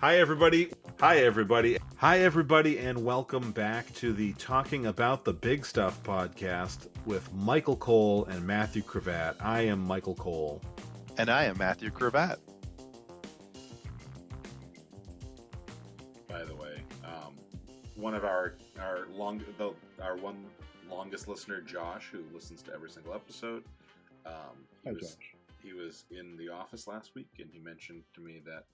Hi, everybody. Hi, everybody. Hi, everybody, and welcome back to the Talking About the Big Stuff podcast with Michael Cole and Matthew Cravat. I am Michael Cole. And I am Matthew Cravat. By the way, um, one of our our long the, our one longest listener, Josh, who listens to every single episode, um, he Hi, was Josh. he was in the office last week, and he mentioned to me that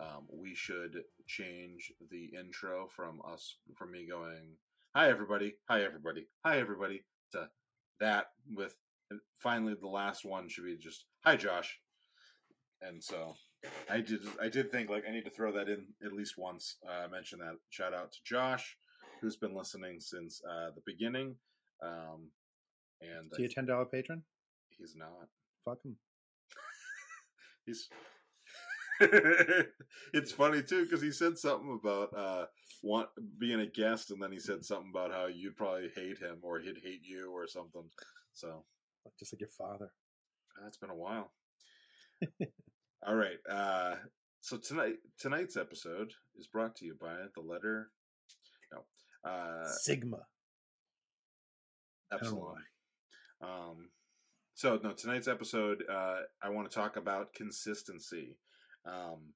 um, we should change the intro from us from me going hi everybody hi everybody hi everybody to that with finally the last one should be just hi josh and so i did i did think like i need to throw that in at least once uh, mention that shout out to josh who's been listening since uh, the beginning um, and Is he a ten dollar patron? he's not Fuck him. He's. it's funny too because he said something about uh want being a guest, and then he said something about how you'd probably hate him or he'd hate you or something. So Just like your father. that's been a while. All right. Uh, so tonight tonight's episode is brought to you by the letter. No. Uh, Sigma. Epsilon. Um, so no, tonight's episode, uh, I want to talk about consistency. Um,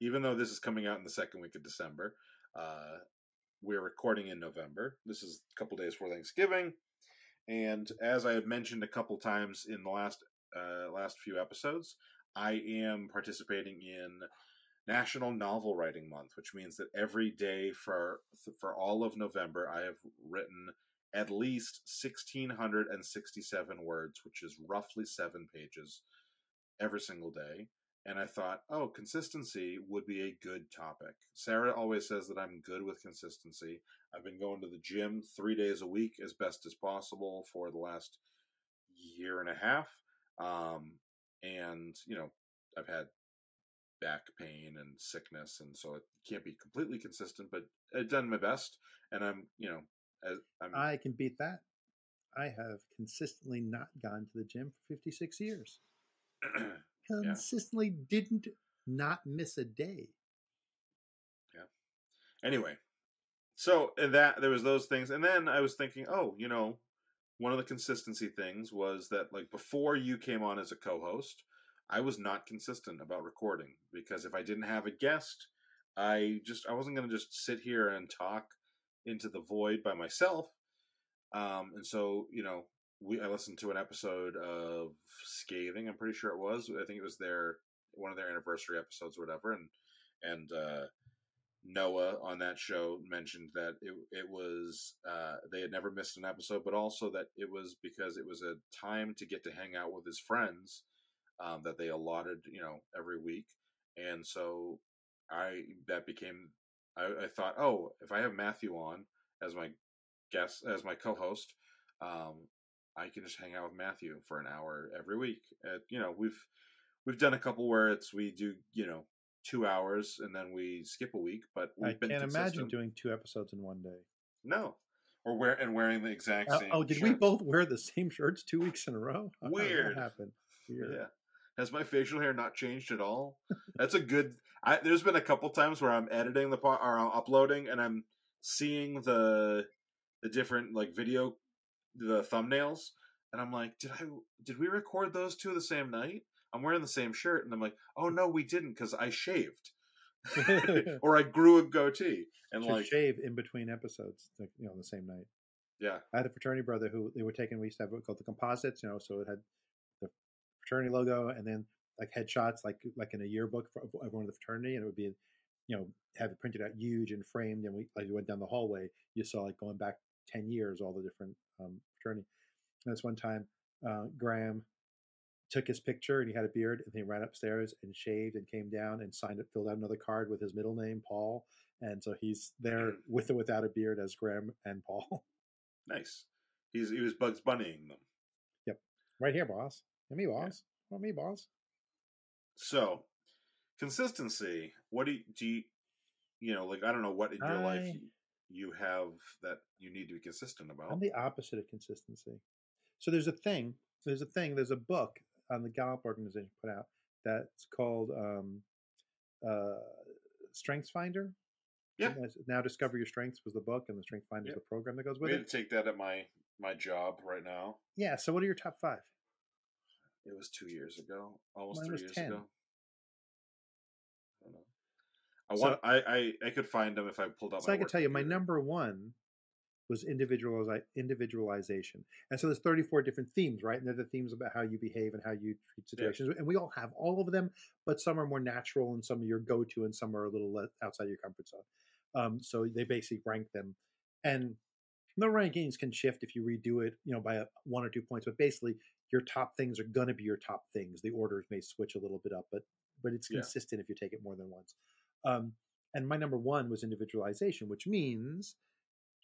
even though this is coming out in the second week of December, uh, we're recording in November. This is a couple days before Thanksgiving, and as I had mentioned a couple times in the last uh, last few episodes, I am participating in National Novel Writing Month, which means that every day for for all of November, I have written at least 1667 words, which is roughly seven pages every single day. And I thought, oh, consistency would be a good topic. Sarah always says that I'm good with consistency. I've been going to the gym three days a week as best as possible for the last year and a half. Um, and, you know, I've had back pain and sickness, and so it can't be completely consistent, but I've done my best. And I'm, you know, as, I'm, I can beat that. I have consistently not gone to the gym for 56 years. Consistently didn't not miss a day. Yeah. Anyway so that there was those things and then i was thinking oh you know one of the consistency things was that like before you came on as a co-host i was not consistent about recording because if i didn't have a guest i just i wasn't going to just sit here and talk into the void by myself um and so you know we i listened to an episode of scathing i'm pretty sure it was. I think it was their one of their anniversary episodes or whatever and and uh Noah on that show mentioned that it it was uh, they had never missed an episode, but also that it was because it was a time to get to hang out with his friends um, that they allotted, you know, every week, and so I that became I, I thought, oh, if I have Matthew on as my guest as my co-host, um, I can just hang out with Matthew for an hour every week. Uh, you know, we've we've done a couple where it's we do you know two hours and then we skip a week, but we've I can't imagine doing two episodes in one day. no, or wear and wearing the exact Uh, same. oh, did we both wear the same shirts two weeks in a row? Weird. happened? Weird. Yeah. Has my facial hair not changed at all? That's a good. I, there's been a couple times where I'm editing the part or I'm uploading and I'm seeing the the different like video the thumbnails and I'm like, did I did we record those two the same night? I'm wearing the same shirt and I'm like, oh no, we didn't because I shaved or I grew a goatee and Should like shave in between episodes, like, you know, on the same night. yeah I had a fraternity brother who they were taking. We used to have what called the composites, you know, so it had the fraternity logo and then like headshots, like like in a yearbook for everyone in the fraternity, and it would be, you know, have it printed out huge and framed. And we like we went down the hallway, you saw like going back ten years, all the different um, fraternity. And this one time, uh, Graham took his picture and he had a beard, and he ran upstairs and shaved and came down and signed it, filled out another card with his middle name, Paul. And so he's there with or without a beard as Graham and Paul. nice. He's he was Bugs Bunnying them. Yep. Right here, boss. Let me, boss. Want me, boss? So, consistency. What do you, do you, you know, like, I don't know what in your life you, you have that you need to be consistent about. I'm the opposite of consistency. So there's a thing. There's a thing. There's a book on the Gallup organization put out that's called um, uh, Strengths Finder. Yeah. Now Discover Your Strengths was the book, and the Strength Finder is the program that goes with going it. to take that at my my job right now. Yeah. So, what are your top five? It was two years ago, almost Mine three years 10. ago. I. I So- I, I I could find them if I pulled up. So my I can tell you, my number one was individualize, individualization, and so there's 34 different themes, right? And they're the themes about how you behave and how you treat situations, and we all have all of them, but some are more natural, and some are your go-to, and some are a little le- outside your comfort zone. Um, so they basically rank them, and the rankings can shift if you redo it, you know, by a, one or two points. But basically, your top things are going to be your top things. The orders may switch a little bit up, but but it's Yeah. consistent if you take it more than once. Um, and my number one was individualization, which means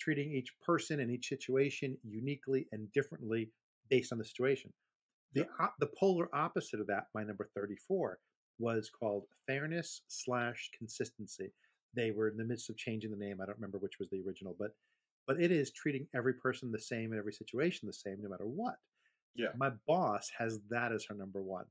treating each person and each situation uniquely and differently based on the situation. The op- the polar opposite of that, my number thirty four, was called fairness slash consistency. They were in the midst of changing the name. I don't remember which was the original, but but it is treating every person the same in every situation the same, no matter what. Yeah. My boss has that as her number one.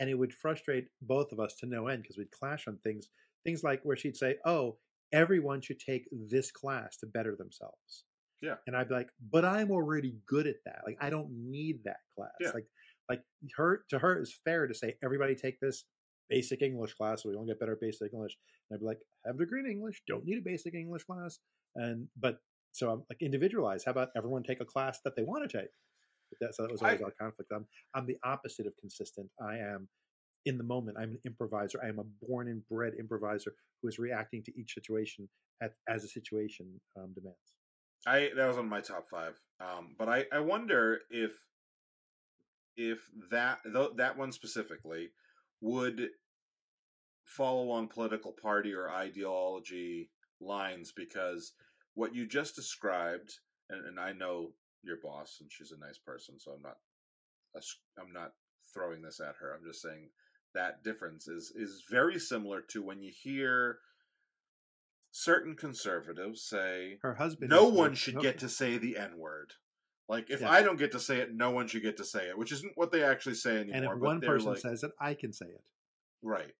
And it would frustrate both of us to no end because we'd clash on things, things like where she'd say, Oh, everyone should take this class to better themselves. Yeah. And I'd be like, but I'm already good at that. Like I don't need that class. Yeah. Like like her to her it's fair to say everybody take this basic English class so we all get better at basic English. And I'd be like, have a degree in English, don't need a basic English class. And but so I'm like individualize. How about everyone take a class that they want to take? That, so that was always I- our conflict. I'm I'm the opposite of consistent. I am in the moment. I'm an improviser. I am a born and bred improviser who is reacting to each situation at, as a situation um, demands. I that was on my top five. Um, but I I wonder if if that th- that one specifically would follow on political party or ideology lines because what you just described and, and I know your boss and she's a nice person so I'm not I'm not throwing this at her I'm just saying that difference is is very similar to when you hear certain conservatives say Her husband. no one should no- get to say the N word. Like if Yeah. I don't get to say it, no one should get to say it, which isn't what they actually say anymore. And if one person like, says it, I can say it. right,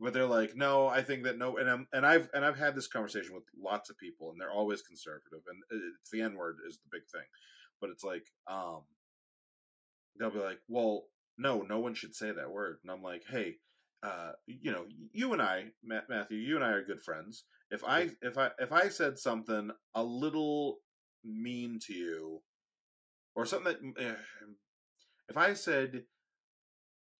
but they're like, no, I think that no, and I'm, and I've and I've had this conversation with lots of people, and they're always conservative, and uh, it's the N word is the big thing, but it's like, um, they'll be like, well, no, no one should say that word, and I'm like, hey. Uh, you know, you and I, Matthew, you and I are good friends. If I, if I, if I said something a little mean to you, or something that eh, if I said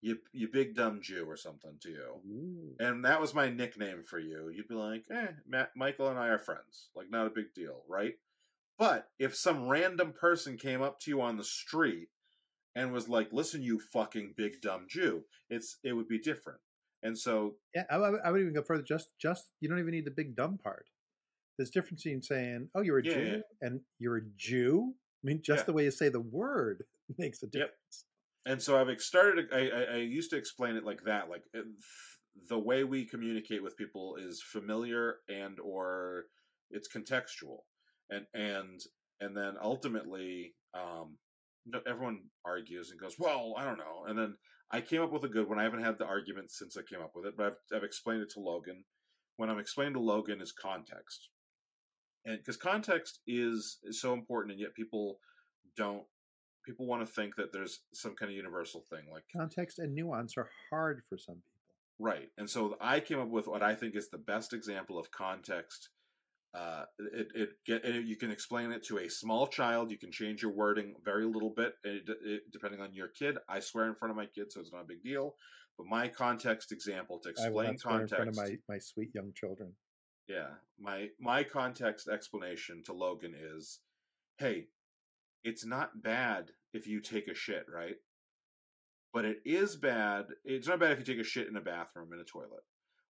you you big dumb Jew or something to you, Ooh. and that was my nickname for you, you'd be like, eh, Matt, Michael and I are friends, like not a big deal, right? But if some random person came up to you on the street and was like, "Listen, you fucking big dumb Jew," it's it would be different. And so, Yeah, I, I would- even go further. Just, just you don't even need the big dumb part. There's difference in saying, "Oh, you're a Yeah, Jew," yeah. and "You're a Jew." I mean, just Yeah. the way you say the word makes a difference. and so I've started. I, I, I used to explain it like that, like uh, it, the way we communicate with people is familiar and or it's contextual, and and and then ultimately, um, everyone argues and goes, "Well, I don't know," and then I came up with a good one. I haven't had the argument since I came up with it, but I've I've explained it to Logan. When I'm explaining to Logan is context, and because context is, is so important, and yet people don't people want to think that there's some kind of universal thing like Context and nuance are hard for some people. right and so i came up with what i think is the best example of context uh, it, it get it, you can explain it to a small child you can change your wording very little bit it, depending on your kid i swear in front of my kid so it's not a big deal but my context example to explain swear in context front of my, my sweet young children. yeah my my context explanation to logan is hey it's not bad if you take a shit right but it is bad it's not bad if you take a shit in a bathroom in a toilet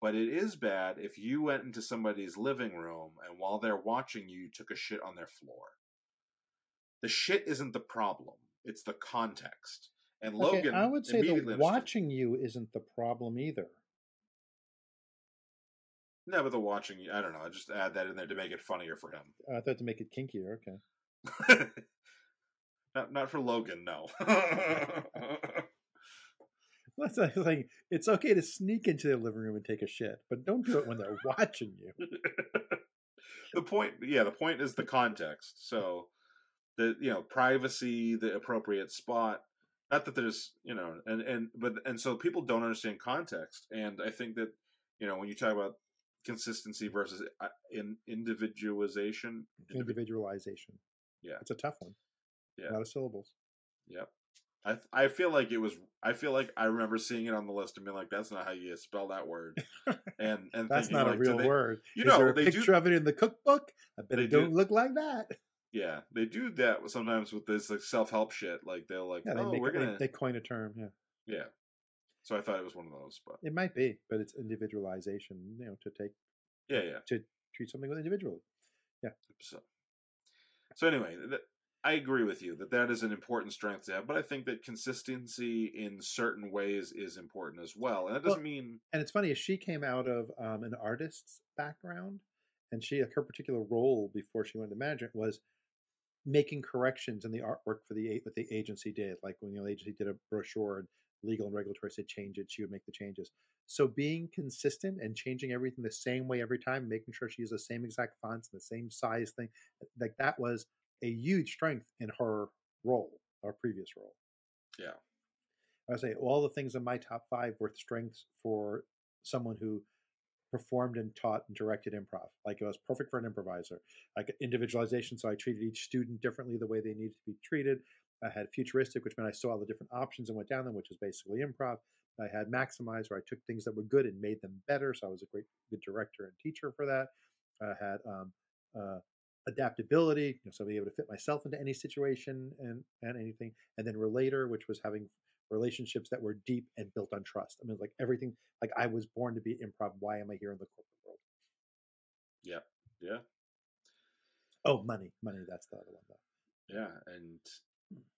but it is bad if you went into somebody's living room and while they're watching you, took a shit on their floor the shit isn't the problem it's the context and logan okay, I would say the watching you isn't the problem either. no but the watching you i don't know i just add that in there to make it funnier for him I thought to make it kinkier. Okay. not not for Logan, no. That's like saying it's okay to sneak into their living room and take a shit, but don't do it when they're watching you. the point, yeah, the point is the context. So the you know privacy, the appropriate spot. Not that there's you know, and and but and so people don't understand context, and I think that you know when you talk about consistency versus uh, in individualization, Individualization. Yeah. It's a tough one. Yeah. A lot of syllables. Yep. I I feel like it was. I feel like I remember seeing it on the list and being like, "That's not how you spell that word." And and That's thinking, not a like, do real they- word. You Is know, there a they picture do. of it in the cookbook? I bet it do- don't look like that. Yeah, they do that sometimes with this like self help shit. Like they'll like, Yeah, they, "Oh, make, we're gonna." they coin a term. Yeah, Yeah. So I thought it was one of those, but it might be, but it's individualization. You know, to take yeah, yeah. to treat something with individually. Yeah. So, so anyway, th- I agree with you that that is an important strength to have, but I think that consistency in certain ways is important as well, and that doesn't Well, mean And it's funny, she came out of um, an artist's background, and she her particular role before she went to management was making corrections in the artwork for the what the agency did. Like when the agency did a brochure and legal and regulatory said change it, she would make the changes. So being consistent and changing everything the same way every time, making sure she used the same exact fonts and the same size thing, like that was a huge strength in her role, our previous role. Yeah. I would say all the things in my top five were strengths for someone who performed and taught and directed improv. Like it was perfect for an improviser. Like individualization, so I treated each student differently the way they needed to be treated. I had futuristic, which meant I saw all the different options and went down them, which is basically improv. I had maximize, where I took things that were good and made them better. So I was a great good director and teacher for that. I had um, uh, adaptability, you know, so being able to fit myself into any situation and and anything. And then relator, which was having relationships that were deep and built on trust. I mean, like everything. Like I was born to be improv. Why am I here in the corporate world? yeah, yeah, Oh, money, money. That's the other one. Though. yeah, and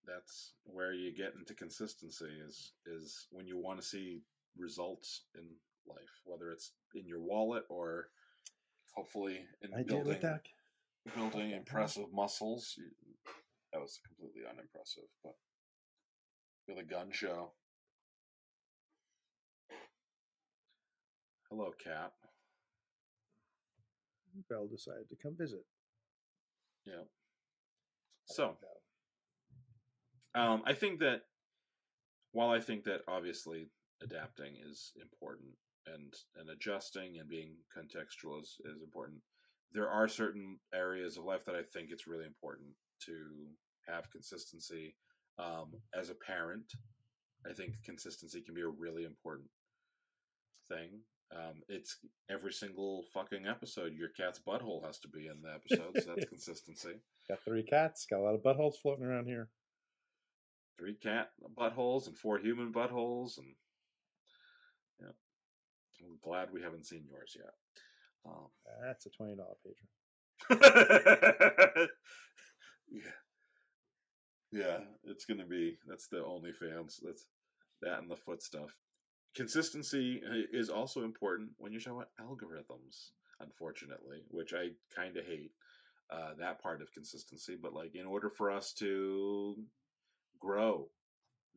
that's where you get into consistency is is when you want to see results in life, whether it's in your wallet or hopefully in I did building with that. Building impressive muscles. That was completely unimpressive, but with a gun show. Hello, cat. Bell decided to come visit. Yeah. So, um, I think that while I think that obviously adapting is important and and adjusting and being contextual is, is important, there are certain areas of life that I think it's really important to have consistency. Um, as a parent, I think consistency can be a really important thing. Um, it's every single fucking episode. Your cat's butthole has to be in the episode, so that's consistency. Got three cats. Got a lot of buttholes floating around here. three cat buttholes and four human buttholes and yeah i'm glad we haven't seen yours yet um, That's a twenty dollar patron. yeah. Yeah it's gonna be that's the only fans that's that and the foot stuff. Consistency uh, is also important when you're talking about algorithms unfortunately which i kind of hate uh, that part of consistency but like in order for us to grow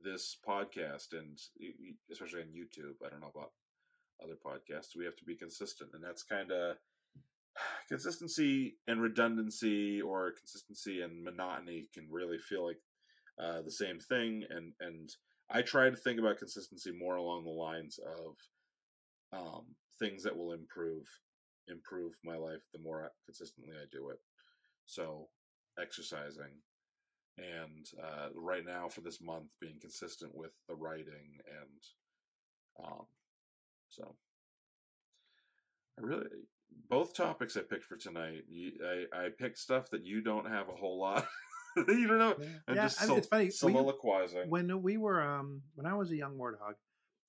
this podcast and especially on youtube i don't know about other podcasts we have to be consistent and that's kind of consistency and redundancy or consistency and monotony can really feel like uh, the same thing and and i try to think about consistency more along the lines of um, things that will improve improve my life the more consistently i do it. So exercising and uh, right now for this month being consistent with the writing and um, so I really both topics I picked for tonight. You, I I picked stuff that you don't have a whole lot. you don't know. I'm Yeah, just I mean, sol- it's funny. We- when we were um when I was a young warthog,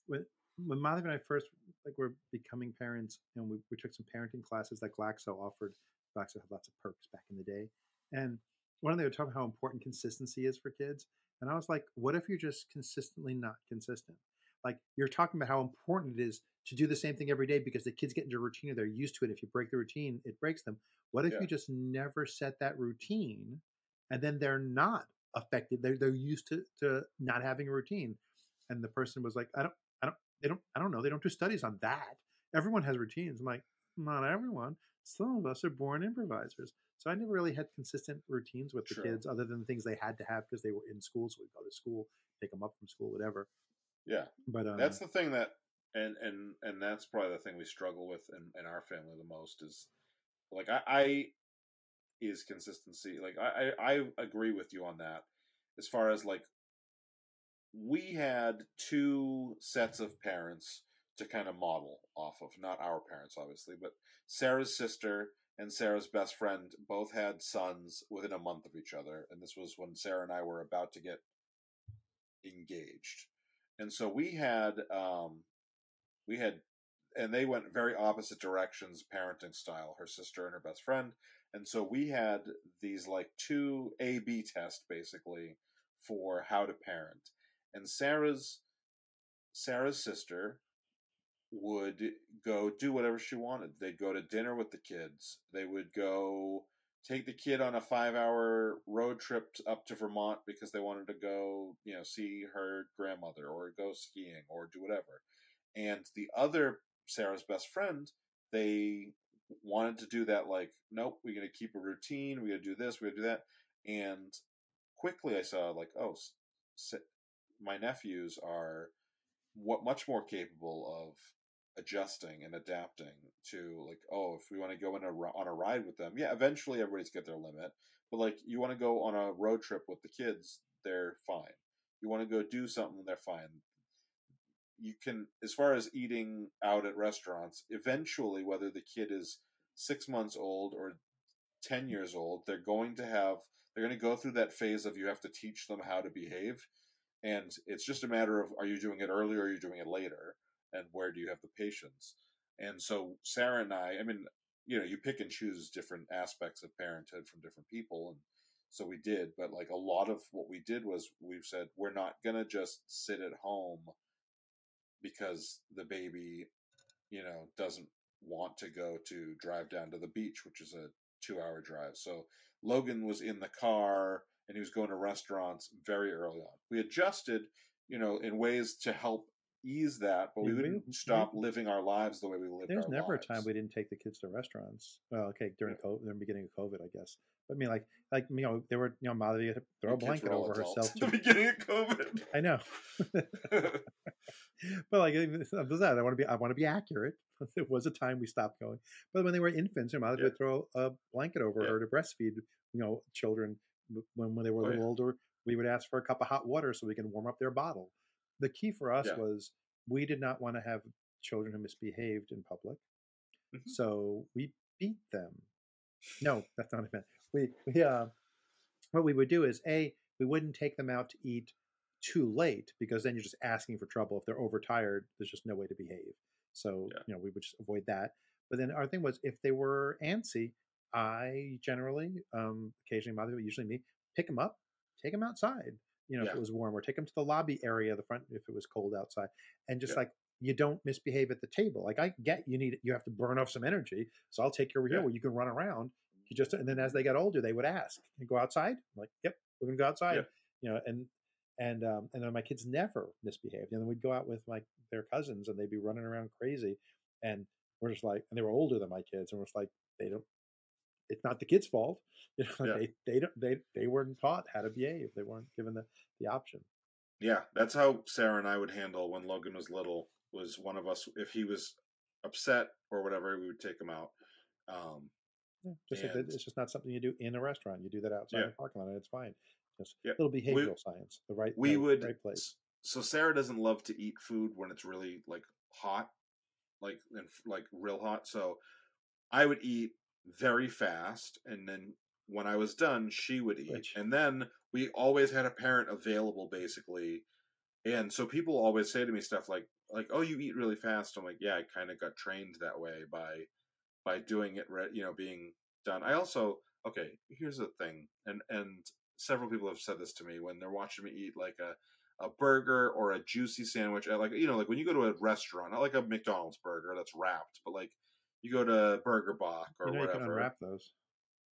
when when Molly and I first like were becoming parents, and we, we took some parenting classes that Glaxo offered. Glaxo had lots of perks back in the day, and one of them they were talking about how important consistency is for kids, and I was like, what if you're just consistently not consistent? Like you're talking about how important it is to do the same thing every day because the kids get into a routine and they're used to it. If you break the routine, it breaks them. What if Yeah. you just never set that routine, and then they're not affected? They're they're used to to not having a routine and the person was like, I don't, I don't, they don't. I don't know. They don't do studies on that. Everyone has routines. I'm like, not everyone. Some of us are born improvisers. So I never really had consistent routines with the Sure. kids, other than the things they had to have because they were in school. So we'd go to school, pick them up from school, whatever. Yeah, But um, that's the thing that, and and and that's probably the thing we struggle with in, in our family the most is, like I, I is consistency. Like I, I I agree with you on that. As far as like, we had two sets of parents to kind of model off of. Not our parents, obviously, but Sarah's sister and Sarah's best friend both had sons within a month of each other, and this was when Sarah and I were about to get engaged. And so we had um we had and they went very opposite directions parenting style, her sister and her best friend. And so we had these like two A B tests basically for how to parent. And Sarah's Sarah's sister would go do whatever she wanted. They'd go to dinner with the kids. They would go take the kid on a five hour road trip up to Vermont because they wanted to go, you know, see her grandmother or go skiing or do whatever. And the other Sarah's best friend, they wanted to do that like, nope, we're going to keep a routine. We're going to do this, we're going to do that. And quickly I saw like, oh, my nephews are what much more capable of adjusting and adapting to like oh if we want to go on a on a ride with them yeah eventually everybody's get their limit but like you want to go on a road trip with the kids they're fine. You want to go do something they're fine. You can as far as eating out at restaurants eventually whether the kid is 6 months old or 10 years old they're going to have they're going to go through that phase of you have to teach them how to behave and it's just a matter of are you doing it earlier or are you doing it later and where do you have the patience? And so sarah and i i mean you know you pick and choose different aspects of parenthood from different people and so we did but like a lot of what we did was we've said we're not going to just sit at home because the baby you know doesn't want to go to drive down to the beach which is a two hour drive. So logan was in the car and he was going to restaurants very early on. We adjusted you know in ways to help ease that but we Yeah, we- wouldn't we- stop living our lives the way we lived There's never lives. a time we didn't take the kids to restaurants. Well, okay, during COVID, the beginning of COVID, I guess. But I mean, like, like you know, there were you know, had to throw a blanket over herself. at the beginning of covid I know, but like, was that I want to be, I want to be accurate. There was a time we stopped going, but when they were infants, your mother Yeah. would throw a blanket over Yeah. her to breastfeed. You know, children when when they were a Oh, little yeah. older, we would ask for a cup of hot water so we can warm up their bottle. The key for us Yeah. was we did not want to have children who misbehaved in public, Mhm. so we beat them. No, that's not what I meant. We we uh, what we would do is a we wouldn't take them out to eat too late because then you're just asking for trouble. If they're overtired, there's just no way to behave. So Yeah. you know we would just avoid that. But then our thing was if they were antsy, I generally, um, occasionally, mother, usually me, pick them up, take them outside. You know, if it was warm, or take them to the lobby area, the front, if it was cold outside, and just Yeah. like you don't misbehave at the table. Like I get you need you have to burn off some energy, so I'll take you over here where you can run around. You just and then as they got older, they would ask, "You go outside?" I'm like, "Yep, we're gonna go outside." Yeah. You know, and and um, and then my kids never misbehaved. And then we'd go out with like their cousins, and they'd be running around crazy, and we're just like, and they were older than my kids, and we're just like, they don't. It's not the kids' fault. You know, Yeah. they they don't they they weren't taught how to behave. They weren't given the the option. Yeah, that's how Sarah and I would handle when Logan was little. Was one of us if he was upset or whatever, we would take him out. Um, Yeah, just And- it's just not something you do in a restaurant. You do that outside Yeah. the parking lot, and it's fine. Just Yeah. little We- behavioral science. The right we right, would. right place. So Sarah doesn't love to eat food when it's really like hot, like and like real hot. So I would eat very fast, and then when I was done, she would eat, Which- and then we always had a parent available, basically. And so people always say to me stuff like, like, "Oh, you eat really fast." I'm like, "Yeah, I kind of got trained that way by by doing it, re- you know, being done." I also okay. Here's the thing, and and several people have said this to me when they're watching me eat like a a burger or a juicy sandwich at like you know like when you go to a restaurant, not like a McDonald's burger that's wrapped, but like you go to Burger Bach or You know you can whatever. unwrap those.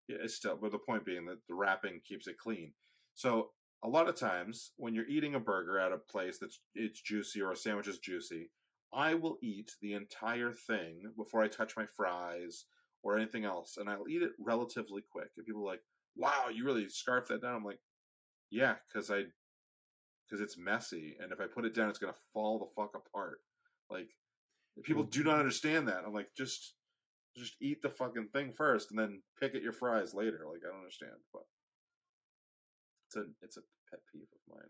Yeah, it's still, but the point being that the wrapping keeps it clean. So a lot of times when you're eating a burger at a place that's it's juicy or a sandwich is juicy, I will eat the entire thing before I touch my fries or anything else, and I'll eat it relatively quick. And people are like, "Wow, you really scarf that down." I'm like, "Yeah, because I, because it's messy, and if I put it down, it's gonna fall the fuck apart." Like, people do not understand that. I'm like, just, just eat the fucking thing first, and then pick at your fries later. Like, I don't understand, but it's a it's a pet peeve of mine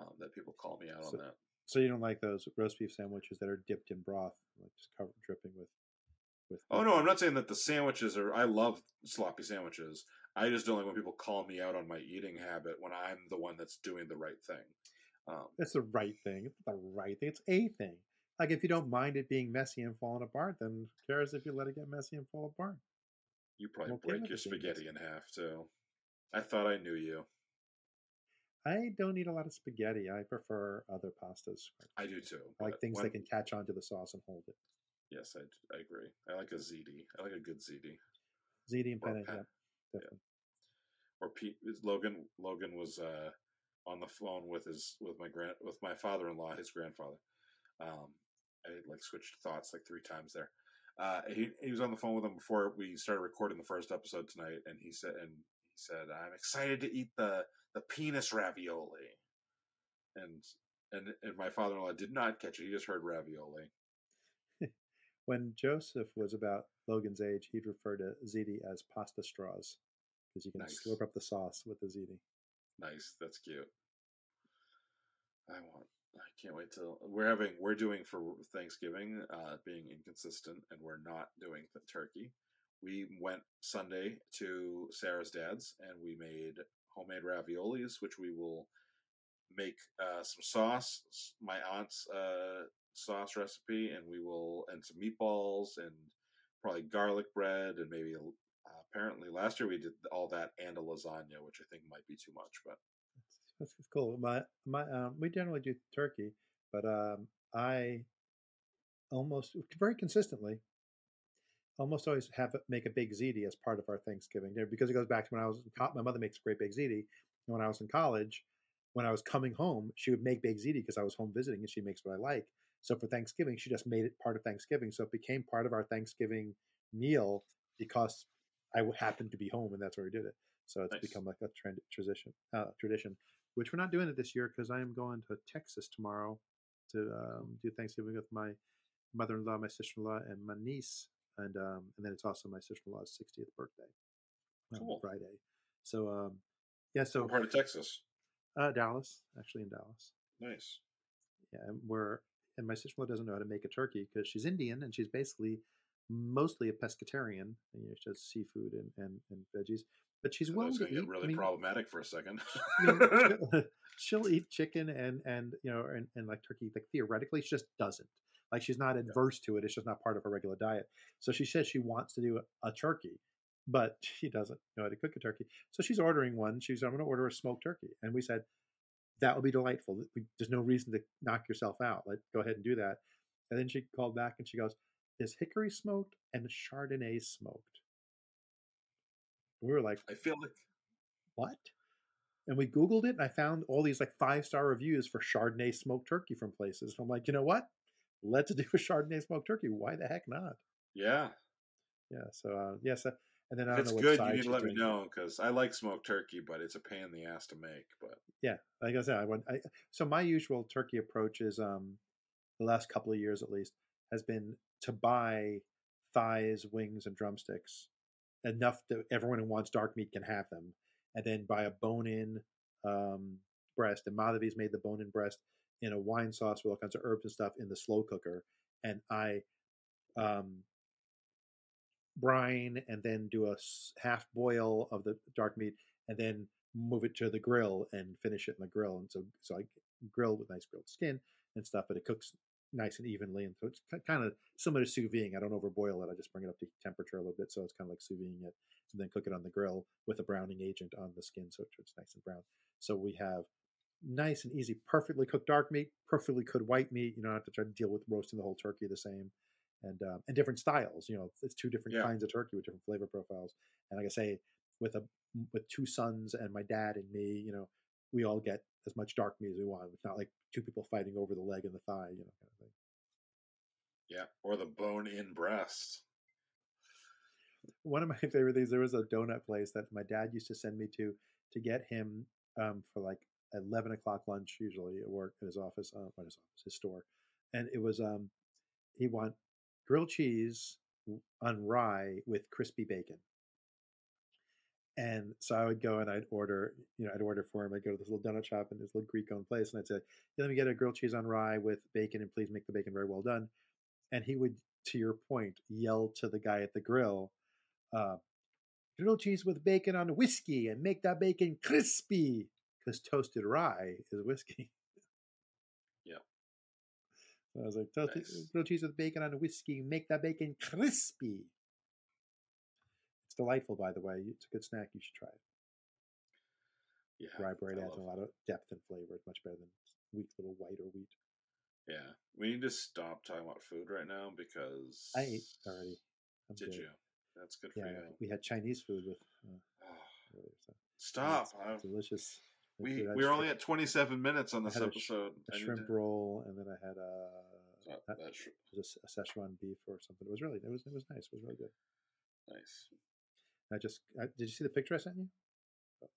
um, that people call me out So- on that. So you don't like those roast beef sandwiches that are dipped in broth, like just covered dripping with with. Oh no, I'm not saying that the sandwiches are. I love sloppy sandwiches. I just don't like when people call me out on my eating habit when I'm the one that's doing the right thing. Um, It's the right thing. It's the right thing. It's a thing. Like if you don't mind it being messy and falling apart, then who cares if you let it get messy and fall apart? you probably okay break your spaghetti in half too. I thought I knew you. I don't eat a lot of spaghetti. I prefer other pastas. I do too. I like things when- that can catch onto the sauce and hold it. Yes, I, I agree. I like a ziti. I like a good ziti. Ziti and penne, penne, yeah, definitely. Or Pete Logan. Logan was uh, on the phone with his with my grand with my father in law, his grandfather. Um, I like switched thoughts like three times there. Uh, he he was on the phone with him before we started recording the first episode tonight, and he said and he said I'm excited to eat the the penis ravioli, and and and my father in law did not catch it. He just heard ravioli. When Joseph was about Logan's age, he'd refer to ziti as pasta straws because you can Nice. slurp up the sauce with the ziti. Nice, that's cute. I want. I can't wait till we're having. We're doing for Thanksgiving, uh, being inconsistent, and we're not doing the turkey. We went Sunday to Sarah's dad's, and we made homemade raviolis, which we will make uh, some sauce, my aunt's uh, sauce recipe, and we will and some meatballs and probably garlic bread and maybe. Uh, apparently, last year we did all that and a lasagna, which I think might be too much, but That's, cool. My my um, we generally do turkey, but um, I almost very consistently almost always have it- make a big ziti as part of our Thanksgiving dinner because it goes back to when I was in co- my mother makes a great big ziti, and when I was in college, when I was coming home, she would make big ziti because I was home visiting and she makes what I like. So for Thanksgiving, she just made it part of Thanksgiving, so it became part of our Thanksgiving meal because I happened to be home and that's where we did it. So it's Nice. become like a trend tradition. Uh, tradition, which we're not doing it this year because I am going to Texas tomorrow to um, do Thanksgiving with my mother-in-law, my sister-in-law, and my niece, and um, and then it's also my sister-in-law's 60th birthday on Cool. Friday. So um, yeah, so what part of Texas? uh, Dallas, actually in Dallas. Nice. Yeah, and we're and my sister-in-law doesn't know how to make a turkey because she's Indian and she's basically mostly a pescatarian. And, you know, she does seafood and, and, and veggies, but she's willing to going to eat. get really I mean, problematic for a second. I mean, she'll, she'll eat chicken and and you know and, and like turkey. Like theoretically, she just doesn't. Like she's not adverse to it. It's just not part of her regular diet. So she says she wants to do a, a turkey, but she doesn't know how to cook a turkey. So she's ordering one. She's I'm going to order a smoked turkey, and we said that would be delightful. There's no reason to knock yourself out. Like go ahead and do that. And then she called back and she goes, "Is hickory smoked and Chardonnay smoked?" We were like, I feel like what? And we Googled it and I found all these like five star reviews for Chardonnay smoked turkey from places. I'm like, you know what? Let's do a Chardonnay smoked turkey. Why the heck not? yeah, Yeah. So, uh, yes. uh, and then I don't it's know good, you need to let me know because I like smoked turkey, but it's a pain in the ass to make. But Yeah. Like I said, I went, I, so my usual turkey approach is, um, the last couple of years at least, has been to buy thighs, wings, and drumsticks enough that everyone who wants dark meat can have them, and then buy a bone-in um, breast. And Madhavi's made the bone-in breast in a wine sauce with all kinds of herbs and stuff in the slow cooker, and I um, brine and then do a half boil of the dark meat, and then move it to the grill and finish it in the grill. And so, so I grill with nice grilled skin and stuff, but it cooks nice and evenly. And so it's kind of similar to sous vide. I don't overboil it. I just bring it up to temperature a little bit. So it's kind of like sous vide it and then cook it on the grill with a browning agent on the skin. So it's nice and brown. So we have nice and easy, perfectly cooked dark meat, perfectly cooked white meat. You don't have to try to deal with roasting the whole turkey the same. And, um, and different styles, you know, it's two different Yeah. kinds of turkey with different flavor profiles. And like I say, with a with two sons and my dad and me, you know, we all get as much dark meat as we want. It's not like two people fighting over the leg and the thigh, you know, kind of thing. Yeah, or the bone-in breast. One of my favorite things. There was a donut place that my dad used to send me to to get him um, for like eleven o'clock lunch, usually at work at his office, uh, not his office, his store, and it was um, he want grilled cheese on rye with crispy bacon. And so I would go and I'd order, you know, I'd order for him. I'd go to this little donut shop in this little Greek owned place and I'd say, yeah, let me get a grilled cheese on rye with bacon and please make the bacon very well done. And he would, to your point, yell to the guy at the grill, uh, grilled cheese with bacon on whiskey and make that bacon crispy because toasted rye is whiskey. Yeah. So I was like, toasted, Nice. grilled cheese with bacon on whiskey, make that bacon crispy. It's delightful, by the way. It's a good snack. You should try it. Yeah, Rye bread adds a lot of depth and flavor. It's much better than weak little white or wheat. Yeah, we need to stop talking about food right now because I ate already. I'm Did good. you? That's good for Yeah, you. we had Chinese food with uh, Oh. So stop! it's I- delicious. We food. We're only at 27 minutes on this had a sh- episode. a shrimp to- roll, and then I had a, that- that sh- a, a Szechuan beef or something. It was really, it was, it was nice. It was really good. nice. I just, I, did you see the picture I sent you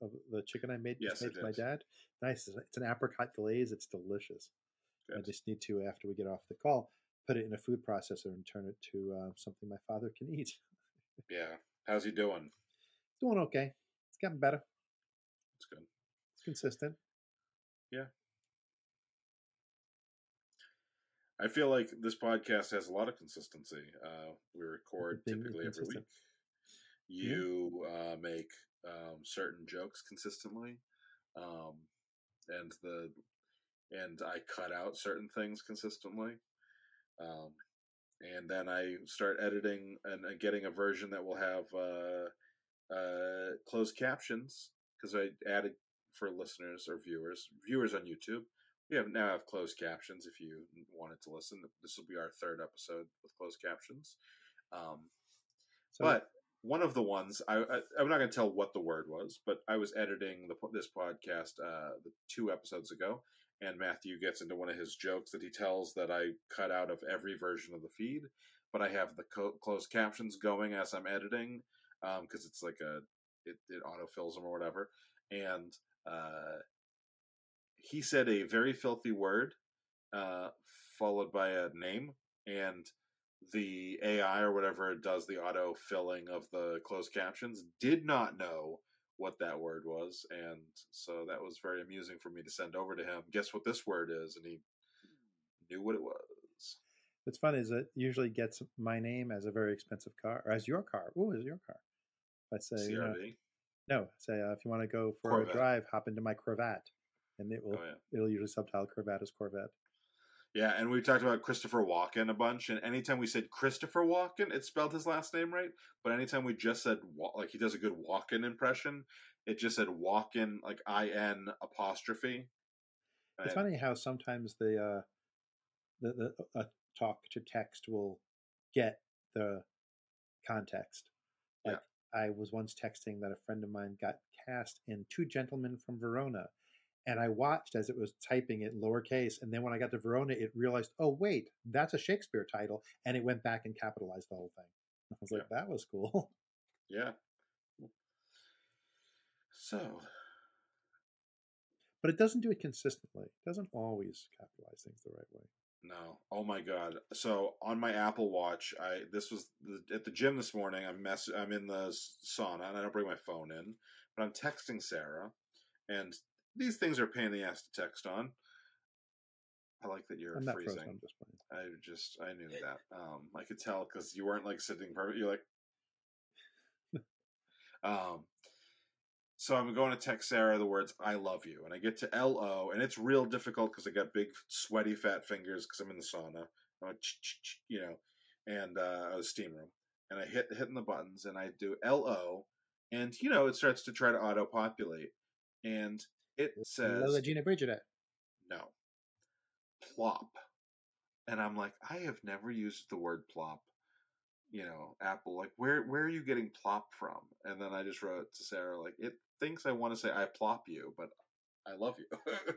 of the chicken I made? Yes, made for my dad. Nice. It's an apricot glaze. It's delicious. I just need to, after we get off the call, put it in a food processor and turn it to uh, something my father can eat. Yeah. How's he doing? Doing okay. It's getting better. It's good. It's consistent. Yeah. I feel like this podcast has a lot of consistency. Uh, we record typically every week. You uh, make um, certain jokes consistently, um, and the and I cut out certain things consistently. Um, and then I start editing and uh, getting a version that will have uh, uh, closed captions because I added for listeners or viewers, viewers on YouTube. We have now have closed captions if you wanted to listen. This will be our third episode with closed captions. Um, So, but one of the ones I, I I'm not going to tell what the word was, but I was editing the this podcast uh, the two episodes ago, and Matthew gets into one of his jokes that he tells that I cut out of every version of the feed, but I have the co- closed captions going as I'm editing because it's like a it, it autofills them or whatever, and uh, he said a very filthy word uh, followed by a name and the AI or whatever it does the auto filling of the closed captions did not know what that word was, and so that was very amusing for me to send over to him. Guess what this word is, and he knew what it was. what's fun is it usually gets my name as a very expensive car, or as your car. Ooh, as your car. I say, you know, no, say uh, if you want to go for Corvette. a drive, hop into my Corvette, and it will. Oh yeah. It'll usually subtitle Corvette as Corvette. Yeah, and we talked about Christopher Walken a bunch, and anytime we said Christopher Walken, it spelled his last name right. But anytime we just said like he does a good Walken impression, it just said Walken like I N apostrophe. It's funny how sometimes the uh, the the uh, talk to text will get the context. Yeah. Like I was once texting that a friend of mine got cast in Two Gentlemen from Verona, and I watched as it was typing it lowercase, and then when I got to Verona, it realized, oh wait, that's a Shakespeare title, and it went back and capitalized the whole thing. I was like, that was cool. Yeah. So, but it doesn't do it consistently. It doesn't always capitalize things the right way. no. Oh my god. So, on my Apple Watch, I this was the, at the gym this morning. I'm mess I'm in the sauna and I don't bring my phone in, but I'm texting Sarah and these things are a pain in the ass to text on. I like that you're I'm freezing. frozen. Just. I just I knew that. Um, I could tell because you weren't like sitting perfect. You're like, um. So I'm going to text Sarah the words "I love you," and I get to L O, and it's real difficult because I got big, sweaty, fat fingers because I'm in the sauna. You know, and uh, a steam room, and I hit hitting the buttons, and I do L O, and you know it starts to try to auto populate, and it says Lola Gina no. Plop. And I'm like, I have never used the word plop. You know, Apple, like, where where are you getting plop from? And then I just wrote to Sarah, like, it thinks I want to say I plop you, but I love you.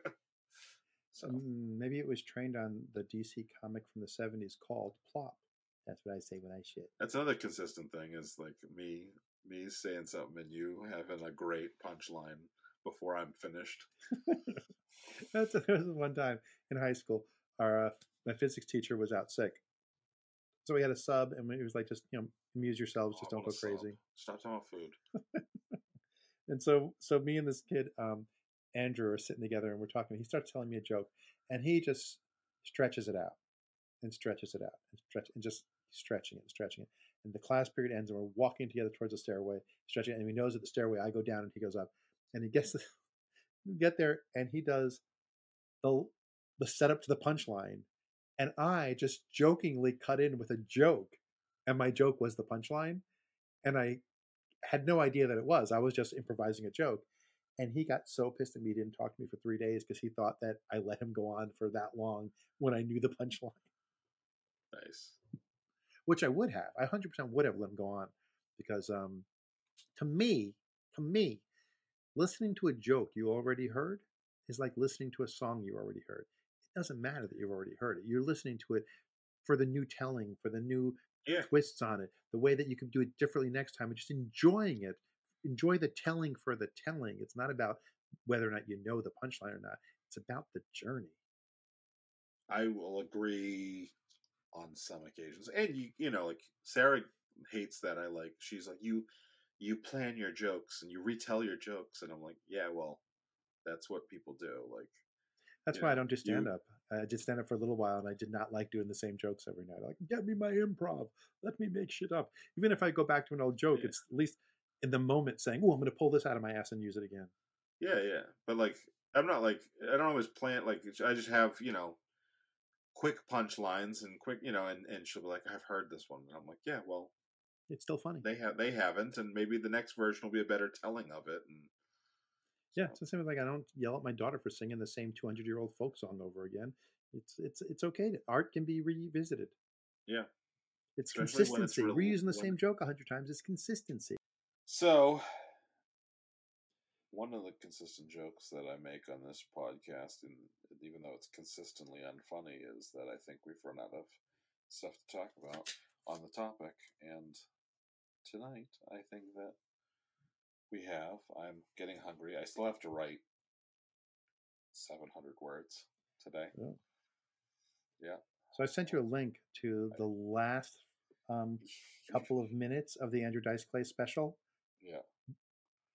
So Mm, maybe it was trained on the DC comic from the '70s called Plop. That's what I say when I shit. that's another consistent thing is like me me saying something and you having a great punchline before I'm finished. That's there was one time in high school. Our uh, my physics teacher was out sick, so we had a sub, and it was like just you know amuse yourselves, just Oh, don't go a sub. crazy. Stop talking about food. And so so me and this kid, um, Andrew, are sitting together, and we're talking. He starts telling me a joke, and he just stretches it out and stretches it out and stretch and just stretching it and stretching it. And the class period ends, and we're walking together towards the stairway, stretching it. And he knows that the stairway, I go down, and he goes up, and he gets the, get there, and he does the the setup to the punchline, and I just jokingly cut in with a joke, and my joke was the punchline, and I had no idea that it was. I was just improvising a joke. And he got so pissed at me, he didn't talk to me for three days because he thought that I let him go on for that long when I knew the punchline, Nice. which I would have. I 100% would have let him go on because um, to me, to me, listening to a joke you already heard is like listening to a song you already heard. It doesn't matter that you've already heard it. You're listening to it for the new telling, for the new Yeah. twists on it, the way that you can do it differently next time, and just enjoying it. Enjoy the telling for the telling. It's not about whether or not you know the punchline or not. It's about the journey. I will agree on some occasions. And you you know, like Sarah hates that I like she's like you you plan your jokes and you retell your jokes and I'm like, yeah, well, that's what people do. Like That's why I don't do stand you- up. I did stand up for a little while, and I did not like doing the same jokes every night. Like, get me my improv. Let me make shit up. Even if I go back to an old joke, Yeah. it's at least in the moment saying, "Oh, I'm going to pull this out of my ass and use it again." Yeah, yeah. But like I'm not like I don't always plan like I just have, you know, quick punchlines and quick, you know, and, and she'll be like, I've heard this one. And I'm like, Yeah, well, It's still funny. they have they haven't, and maybe the next version will be a better telling of it. And Yeah, it's the same. Like I don't yell at my daughter for singing the same 200 year old folk song over again. It's it's it's okay. Art can be revisited. Yeah. it's Especially when it's consistency. Reusing the same joke a hundred times is consistency. So, one of the consistent jokes that I make on this podcast, and even though it's consistently unfunny, is that I think we've run out of stuff to talk about on the topic. And tonight, I think that we have. I'm getting hungry. I still have to write 700 words today. Yeah. So I sent you a link to the last um, couple of minutes of the Andrew Dice Clay special. Yeah.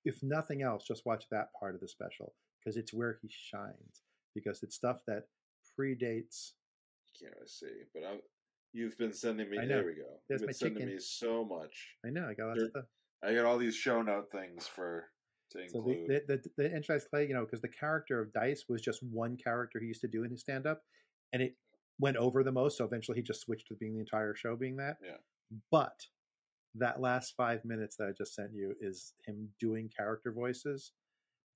If nothing else, just watch that part of the special because it's where he shines. Because it's stuff that predates. You Can't really see, but I, you've been sending me. There we go. There's you've been sending chicken. me so much. I know I got lots There- of stuff. I got all these show note things for to So include. the the, the, the Clay, you know, because the character of Dice was just one character he used to do in his stand up, and it went over the most. So eventually, he just switched to being the entire show being that. Yeah. But that last five minutes that I just sent you is him doing character voices,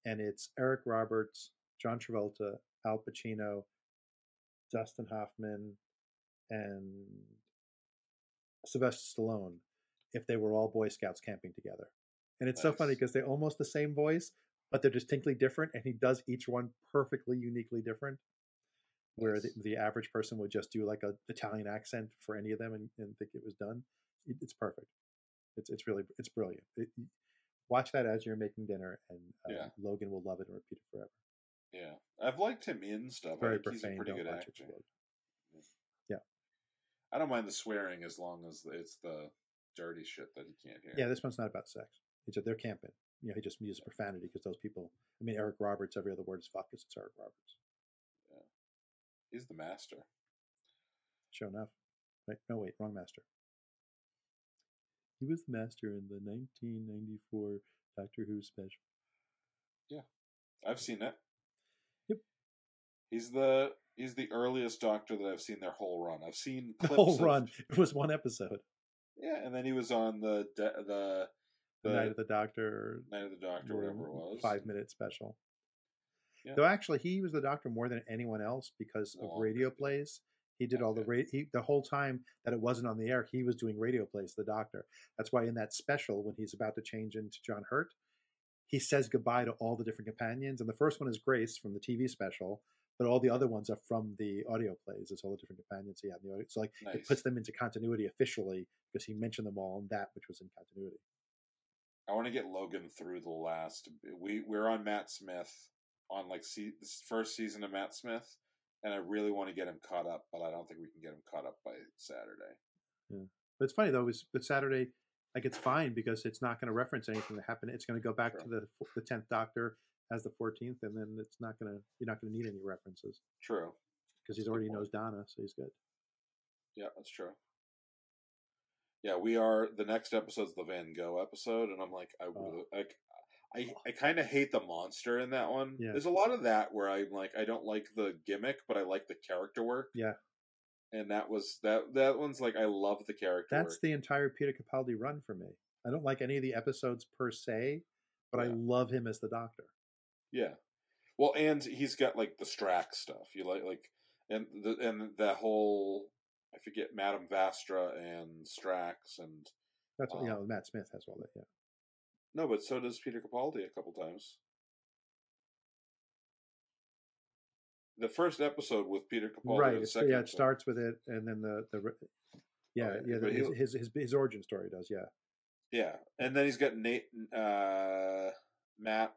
and it's Eric Roberts, John Travolta, Al Pacino, Dustin Hoffman, and Sylvester Stallone. If they were all Boy Scouts camping together, and it's so funny because they're almost the same voice, but they're distinctly different, and he does each one perfectly, uniquely different. Where the, Nice. the average person would just do like a Italian accent for any of them and, and think it was done. It, it's perfect. It's it's really it's brilliant. It, watch that as you're making dinner, and um, Yeah. Logan will love it and repeat it forever. yeah, I've liked him in stuff. I Very think he's a profane. pretty Don't good watch it. actor. I don't mind the swearing as long as it's the dirty shit that he can't hear. Yeah, this one's not about sex. He said they're camping. You know, he just uses profanity because those people. I mean, Eric Roberts. Every other word is fuck. 'cause It's Eric Roberts. Yeah, he's the master. Sure enough. Right? No, wait, wrong master. He was the master in the 1994 Doctor Who special. Yeah, I've seen that. Yep. He's the he's the earliest Doctor that I've seen their whole run. I've seen The clips whole of- run. It was one episode. Yeah, and then he was on the de- the The, the Night of the Doctor. Night of the Doctor, whatever it was. Five minute special. Yeah. Though actually, he was the Doctor more than anyone else because of Oh, radio okay. plays. He did all the Okay. ra- he, the whole time that it wasn't on the air. He was doing radio plays. The Doctor. That's why in that special, when he's about to change into John Hurt, he says goodbye to all the different companions. And the first one is Grace from the TV special. But all the other ones are from the audio plays. It's all the different companions he had in the audio. So like it puts them into continuity officially because he mentioned them all in that which was in continuity. I want to get Logan through the last. Eh, we we're on Matt Smith on like se- this first season of Matt Smith, and I really want to get him caught up, but I don't think we can get him caught up by Saturday. Yeah, But it's funny though, is but Saturday, like it's fine because it's not going to reference anything that happened. It's going to go back to the the tenth Doctor as the fourteenth, and then it's not going to you're not going to need any references True. because he's already knows Donna, so he's good. Yeah, that's true. Yeah, we are. The next episode's the Van Gogh episode, and I'm like, I Oh. like, I, I kind of hate the monster in that one. Yeah. There's a lot of that where I'm like, I don't like the gimmick, but I like the character work. Yeah. And that was that. That one's like, I love the character That's work. the entire Peter Capaldi run for me. I don't like any of the episodes per se, but I love him as the Doctor. Yeah. Well, and he's got like the Strax stuff. You like like and the and that whole I forget Madame Vastra and Strax and That's you know, Matt Smith has all that. Yeah, no, but so does Peter Capaldi a couple times. The first episode with Peter Capaldi, right. the It's, second yeah, it starts with it, and then the the yeah yeah, yeah the, his, his his his origin story does yeah Yeah, and then he's got Nate, uh, Matt,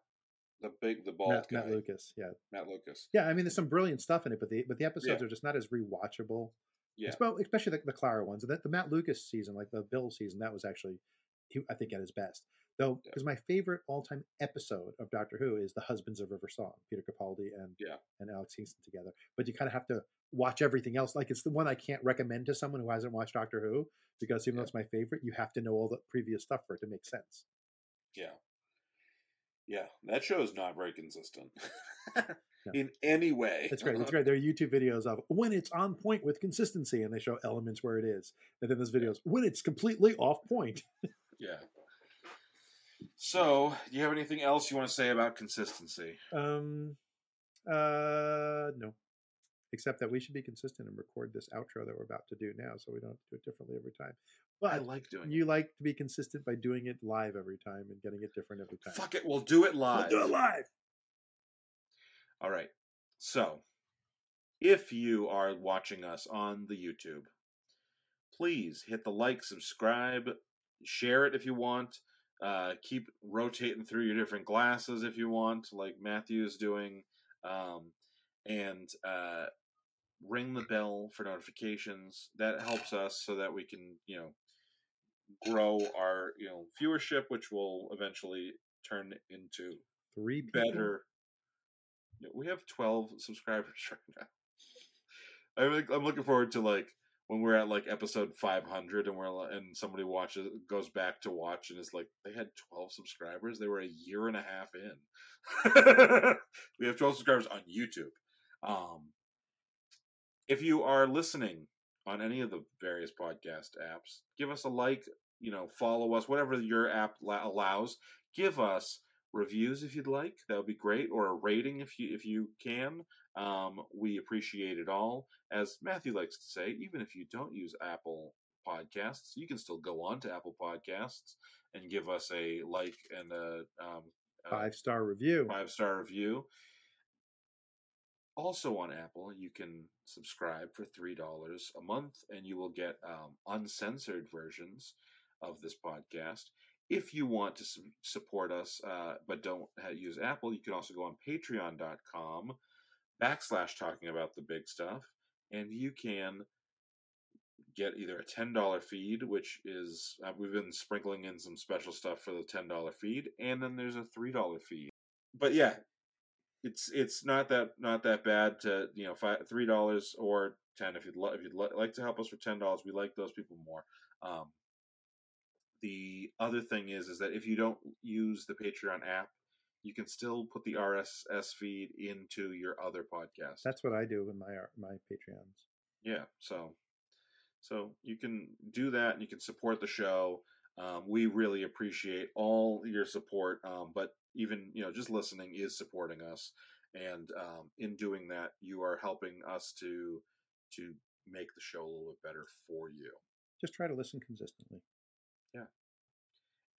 the big, the bald Matt, guy, Matt Lucas yeah Matt Lucas. yeah. I mean, there's some brilliant stuff in it, but the but the episodes Yeah. are just not as rewatchable. Yeah. Espe- especially the, the Clara ones. The, the Matt Lucas season, like the Bill season, that was actually, he, I think, at his best. Though, Yeah. because my favorite all-time episode of Doctor Who is the Husbands of River Song, Peter Capaldi and Yeah. and Alex Kingston together. But you kind of have to watch everything else. Like it's the one I can't recommend to someone who hasn't watched Doctor Who because even though it's my favorite, you have to know all the previous stuff for it to make sense. Yeah. Yeah, that show is not very consistent No. in any way. That's great. It's great. There are YouTube videos of when it's on point with consistency, and they show elements where it is. And then there's videos when it's completely off point. yeah. So, do you have anything else you want to say about consistency? Um, uh, no, except that we should be consistent and record this outro that we're about to do now, so we don't do it differently every time. I like doing you like to be consistent by doing it live every time and getting it different every time. Fuck it, we'll do it We'll live. do it live. All right. So, if you are watching us on the YouTube, please hit the like, subscribe, share it if you want. Uh, keep rotating through your different glasses if you want, like Matthew is doing. Um, and uh, ring the bell for notifications. That helps us so that we can, you know, grow our, you know, viewership, which will eventually turn into Three people? better. We have twelve subscribers right now. I'm I'm looking forward to like when we're at like episode 500 and we're and somebody watches goes back to watch and is like they had 12 subscribers. They were a year and a half in. we have 12 subscribers on YouTube. Um, if you are listening on any of the various podcast apps, give us a like. You know, follow us, whatever your app la- allows. Give us reviews if you'd like that would be great or a rating if you if you can um, we appreciate it all as matthew likes to say even if you don't use apple podcasts you can still go on to apple podcasts and give us a like and a um, a Five star review. five star review also on apple you can subscribe for three dollars a month and you will get um, uncensored versions of this podcast. If you want to su- support us uh, but don't use apple you can also go on patreon.com backslash talking about the big stuff and you can get either a $10 feed which is uh, we've been sprinkling in some special stuff for the $10 feed and then there's a $3 feed. But yeah it's it's not that not that bad to you know five three dollars or ten if you'd li- if you'd li- like to help us for ten dollars we like those people more. Um, the other thing is is that if you don't use the patreon app you can still put the rss feed into your other podcast That's what I do in my my Patreons. yeah so so you can do that and you can support the show um, we really appreciate all your support um, but even you know just listening is supporting us and um, in doing that you are helping us to to make the show a little bit better for you Just try to listen consistently.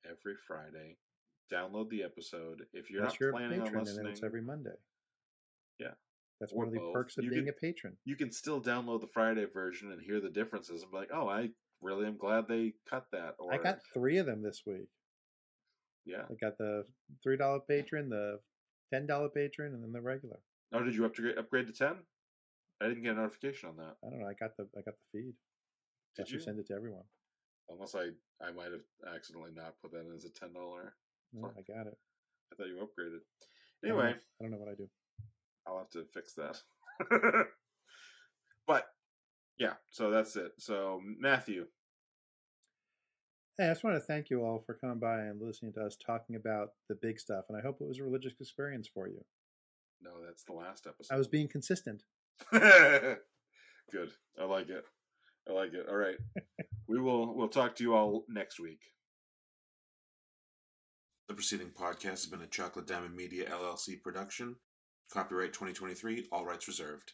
Every friday download the episode if you're Unless not you're a planning on patron, and listening then it's every Monday. Yeah. That's one of the both. perks of You being could- a patron. You can still download the Friday version and hear the differences and be like, "Oh, I really am glad they cut that." Or I got three of them this week. yeah. I got the three dollar patron, the ten dollar patron, and then the regular. Oh, did you upgrade upgrade to ten? I didn't get a notification on that. I don't know. I got the I got the feed. Did you? send it to everyone. Unless I I might have accidentally not put that in as a ten dollar. Mm, no, I got it. I thought you upgraded. I don't know- Anyway, I don't know what I do. I'll have to fix that. but yeah, so that's it. So Matthew, Hey, I just want to thank you all for coming by and listening to us talking about the big stuff, and I hope it was a religious experience for you. no, that's the last episode. I was being consistent. Good. I like it. I like it. All right. we will we'll talk to you all next week. The preceding podcast has been a Chocolate Diamond Media LLC production. Copyright 2023, all rights reserved.